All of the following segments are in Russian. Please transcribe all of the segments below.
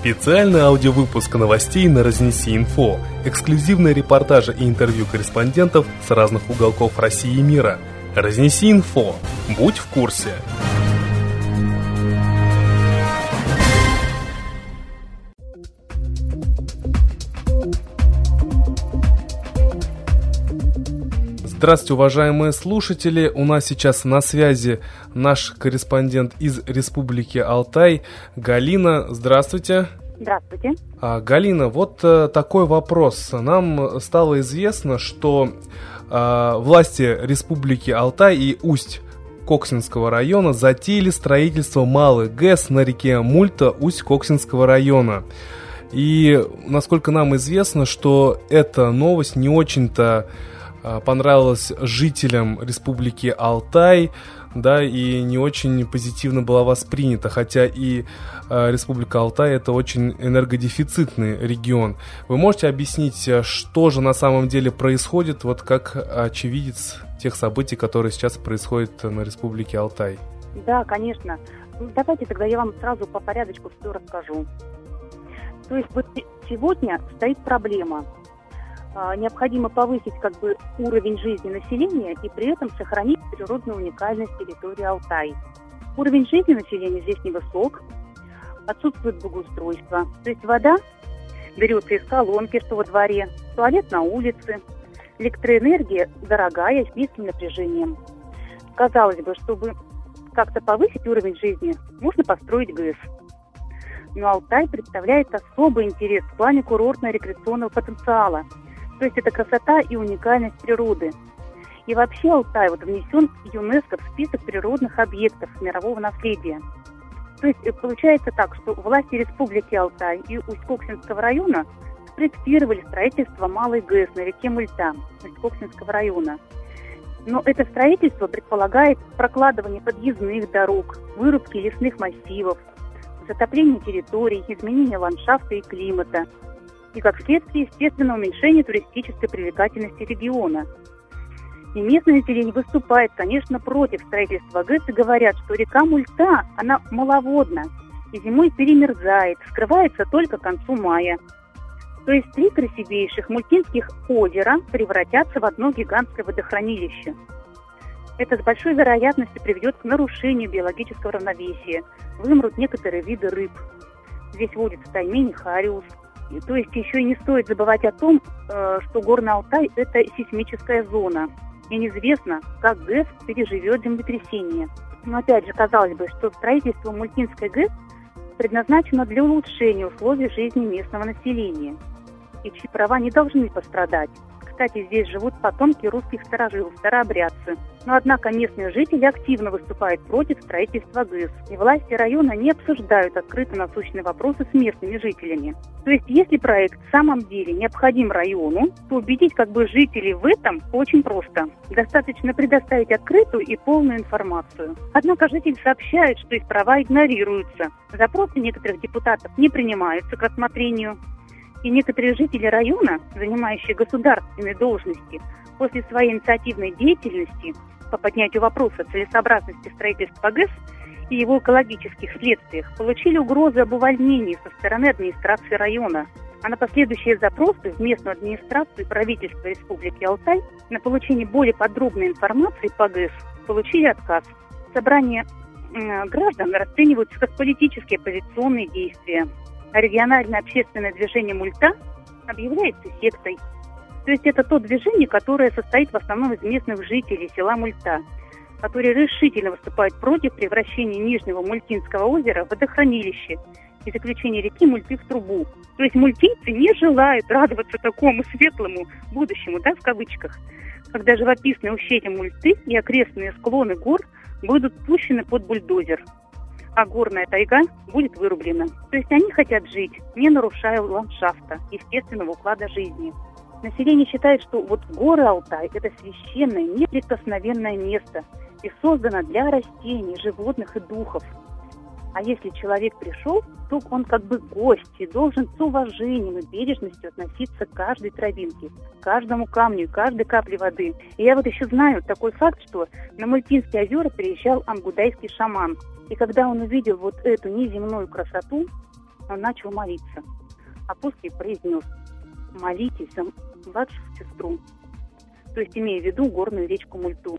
Специальный аудиовыпуск новостей на Разнеси Инфо. Эксклюзивные репортажи и интервью корреспондентов с разных уголков России и мира. Разнеси Инфо. Будь в курсе. Здравствуйте, уважаемые слушатели. У нас сейчас на связи наш корреспондент из Республики Алтай Галина. Здравствуйте. Здравствуйте. А, Галина, вот а, такой вопрос. Нам стало известно, что а, власти Республики Алтай и Усть Коксинского района затеяли строительство малых ГЭС на реке Мульта Усть-Коксинского района. И насколько нам известно, что эта новость не очень-то понравилась жителям Республики Алтай, да, и не очень позитивно была воспринята, хотя и э, Республика Алтай это очень энергодефицитный регион. Вы можете объяснить, а, что же на самом деле происходит, вот как очевидец тех событий, которые сейчас происходят на Республике Алтай? Да, конечно. Ну, давайте тогда я вам сразу по порядочку все расскажу. То есть вот сегодня стоит проблема – а, необходимо повысить как бы уровень жизни населения и при этом сохранить природную уникальность территории Алтай. Уровень жизни населения здесь невысок, отсутствует благоустройство. То есть вода берется из колонки, что во дворе, туалет на улице, электроэнергия дорогая, с низким напряжением. Казалось бы, чтобы как-то повысить уровень жизни, можно построить ГЭС. Но Алтай представляет особый интерес в плане курортно-рекреационного потенциала – то есть это красота и уникальность природы. И вообще Алтай вот внесен ЮНЕСКО в список природных объектов мирового наследия. То есть э, получается так, что власти Республики Алтай и Усть-Коксинского района спроектировали строительство малой ГЭС на реке Мульта Усть-Коксинского района. Но это строительство предполагает прокладывание подъездных дорог, вырубки лесных массивов, затопление территорий, изменение ландшафта и климата – и, как следствие, естественно, уменьшение туристической привлекательности региона. И местное население выступает, конечно, против строительства ГЭС и говорят, что река Мульта, она маловодна, и зимой перемерзает, скрывается только к концу мая. То есть три красивейших мультинских озера превратятся в одно гигантское водохранилище. Это с большой вероятностью приведет к нарушению биологического равновесия. Вымрут некоторые виды рыб. Здесь водится таймень и хариус – то есть еще не стоит забывать о том, э, что Горный Алтай – это сейсмическая зона. И неизвестно, как ГЭС переживет землетрясение. Но опять же, казалось бы, что строительство Мультинской ГЭС предназначено для улучшения условий жизни местного населения, и чьи права не должны пострадать. Кстати, здесь живут потомки русских старожилов, старообрядцы. Но однако местные жители активно выступают против строительства ГЭС. И власти района не обсуждают открыто насущные вопросы с местными жителями. То есть, если проект в самом деле необходим району, то убедить как бы жителей в этом очень просто. Достаточно предоставить открытую и полную информацию. Однако жители сообщают, что их права игнорируются. Запросы некоторых депутатов не принимаются к рассмотрению. И некоторые жители района, занимающие государственные должности, после своей инициативной деятельности по поднятию вопроса целесообразности строительства ГЭС и его экологических следствиях получили угрозы об увольнении со стороны администрации района. А на последующие запросы в местную администрацию и правительство Республики Алтай на получение более подробной информации по ГЭС получили отказ. Собрание граждан расцениваются как политические оппозиционные действия региональное общественное движение «Мульта» объявляется сектой. То есть это то движение, которое состоит в основном из местных жителей села Мульта, которые решительно выступают против превращения Нижнего Мультинского озера в водохранилище и заключения реки Мульты в трубу. То есть мультинцы не желают радоваться такому светлому будущему, да, в кавычках, когда живописные ущелья Мульты и окрестные склоны гор будут пущены под бульдозер а горная тайга будет вырублена. То есть они хотят жить, не нарушая ландшафта, естественного уклада жизни. Население считает, что вот горы Алтай – это священное, неприкосновенное место и создано для растений, животных и духов. А если человек пришел, то он как бы гость и должен с уважением и бережностью относиться к каждой травинке, к каждому камню, каждой капле воды. И я вот еще знаю такой факт, что на Мультинские озера приезжал амгудайский шаман. И когда он увидел вот эту неземную красоту, он начал молиться. А после произнес «Молитесь за младшую сестру», то есть имея в виду горную речку Мульту.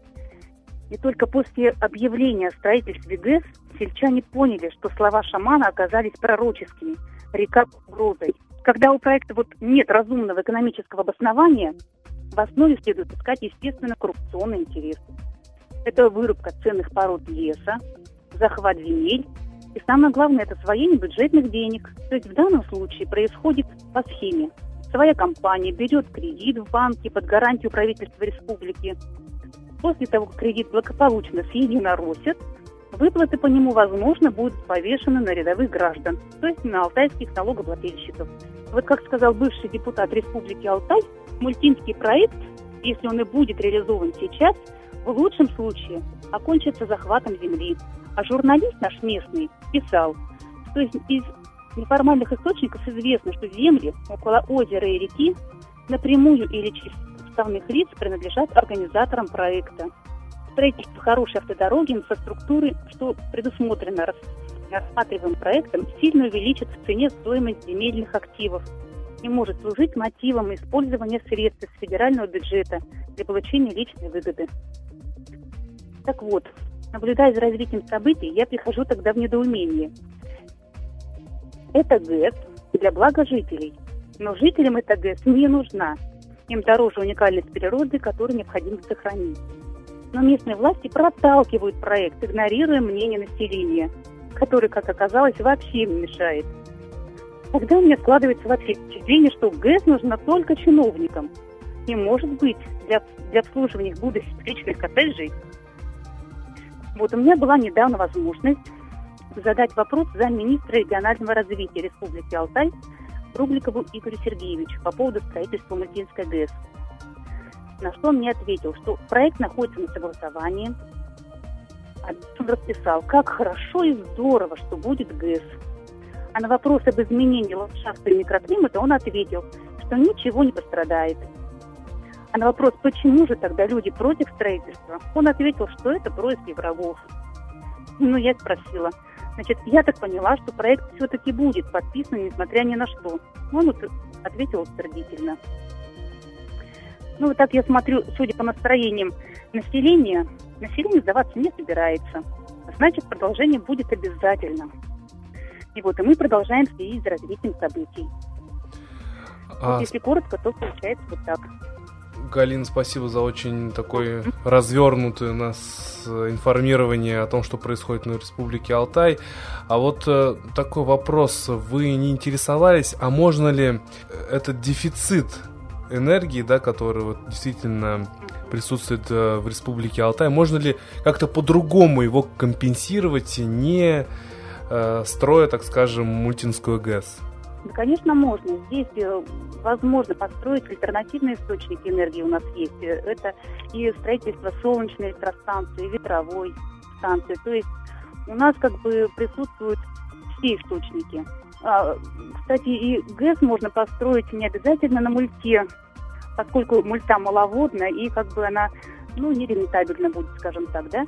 И только после объявления о строительстве ГЭС сельчане поняли, что слова шамана оказались пророческими. Река угрозой. Когда у проекта вот нет разумного экономического обоснования, в основе следует искать, естественно, коррупционный интерес. Это вырубка ценных пород леса, захват земель и самое главное, это освоение бюджетных денег. То есть в данном случае происходит по схеме. Своя компания берет кредит в банке под гарантию правительства республики. После того, как кредит благополучно съединоросят, выплаты по нему, возможно, будут повешены на рядовых граждан, то есть на алтайских налогоплательщиков. Вот как сказал бывший депутат Республики Алтай, мультинский проект, если он и будет реализован сейчас, в лучшем случае окончится захватом земли. А журналист наш местный писал, что из, из неформальных источников известно, что земли около озера и реки напрямую или через составных лиц принадлежат организаторам проекта. Строительство хорошей автодороги, инфраструктуры, что предусмотрено рассматриваемым проектом, сильно увеличит в цене стоимость земельных активов и может служить мотивом использования средств из федерального бюджета для получения личной выгоды. Так вот, наблюдая за развитием событий, я прихожу тогда в недоумение. Это ГЭС для блага жителей, но жителям эта ГЭС не нужна. Им дороже уникальность природы, которую необходимо сохранить. Но местные власти проталкивают проект, игнорируя мнение населения, которое, как оказалось, вообще не мешает. Тогда у меня складывается вообще впечатление, что ГЭС нужна только чиновникам. И, может быть, для, для обслуживания их будущих личных коттеджей – вот у меня была недавно возможность задать вопрос замминистра регионального развития Республики Алтай Рубликову Игорю Сергеевичу по поводу строительства Мультинской ГЭС. На что он мне ответил, что проект находится на согласовании. Он расписал, как хорошо и здорово, что будет ГЭС. А на вопрос об изменении ландшафта и микроклимата он ответил, что ничего не пострадает – а на вопрос, почему же тогда люди против строительства, он ответил, что это происки врагов. Ну, я спросила. Значит, я так поняла, что проект все-таки будет подписан, несмотря ни на что. Он ответил утвердительно. Ну, вот так я смотрю, судя по настроениям населения, население сдаваться не собирается. Значит, продолжение будет обязательно. И вот, и мы продолжаем следить за развитием событий. А... Вот если коротко, то получается вот так. Галина, спасибо за очень такое развернутое нас э, информирование о том, что происходит на Республике Алтай. А вот э, такой вопрос. Вы не интересовались, а можно ли этот дефицит энергии, да, который вот действительно присутствует э, в Республике Алтай, можно ли как-то по-другому его компенсировать, не э, строя, так скажем, мультинскую ГЭС? Да, конечно, можно. Здесь э, возможно построить альтернативные источники энергии у нас есть. Это и строительство солнечной электростанции, ветровой станции. То есть у нас как бы присутствуют все источники. А, кстати, и ГЭС можно построить не обязательно на мульте, поскольку мульта маловодная и как бы она ну, нерентабельна будет, скажем так, да?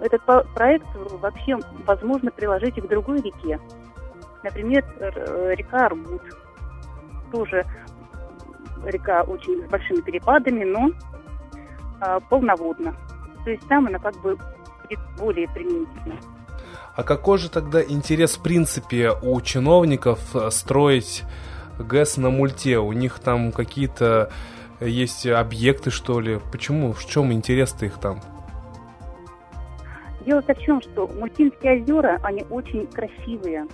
Этот проект вообще возможно приложить и к другой реке. Например, река Арбуз. Тоже река очень с большими перепадами, но э, полноводна. То есть там она как бы будет более применительна. А какой же тогда интерес в принципе у чиновников э, строить ГЭС на мульте? У них там какие-то есть объекты, что ли? Почему? В чем интерес-то их там? Дело в том, что Мультинские озера, они очень красивые.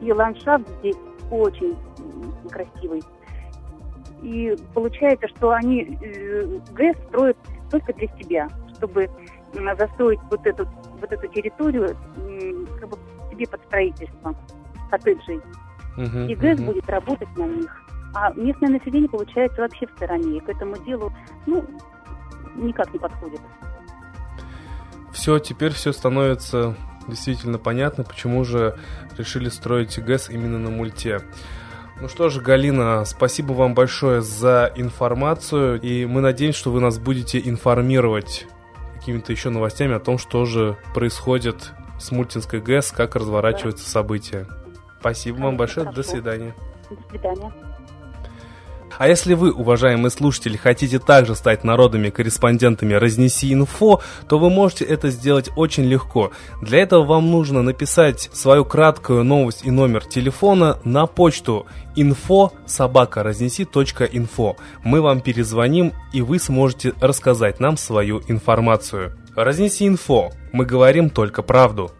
И ландшафт здесь очень красивый. И получается, что они э, ГЭС строят только для себя, чтобы застроить вот эту, вот эту территорию как бы себе под строительство коттеджей. Uh-huh, и ГЭС uh-huh. будет работать на них. А местное население, получается, вообще в стороне. И к этому делу, ну, никак не подходит. Все, теперь все становится действительно понятно, почему же решили строить ГЭС именно на мульте. Ну что же, Галина, спасибо вам большое за информацию, и мы надеемся, что вы нас будете информировать какими-то еще новостями о том, что же происходит с Мультинской ГЭС, как разворачиваются события. Спасибо вам большое. Хорошо. До свидания. До свидания. А если вы, уважаемые слушатели, хотите также стать народными корреспондентами «Разнеси инфо», то вы можете это сделать очень легко. Для этого вам нужно написать свою краткую новость и номер телефона на почту info собака разнеси.инфо. Мы вам перезвоним, и вы сможете рассказать нам свою информацию. Разнеси инфо. Мы говорим только правду.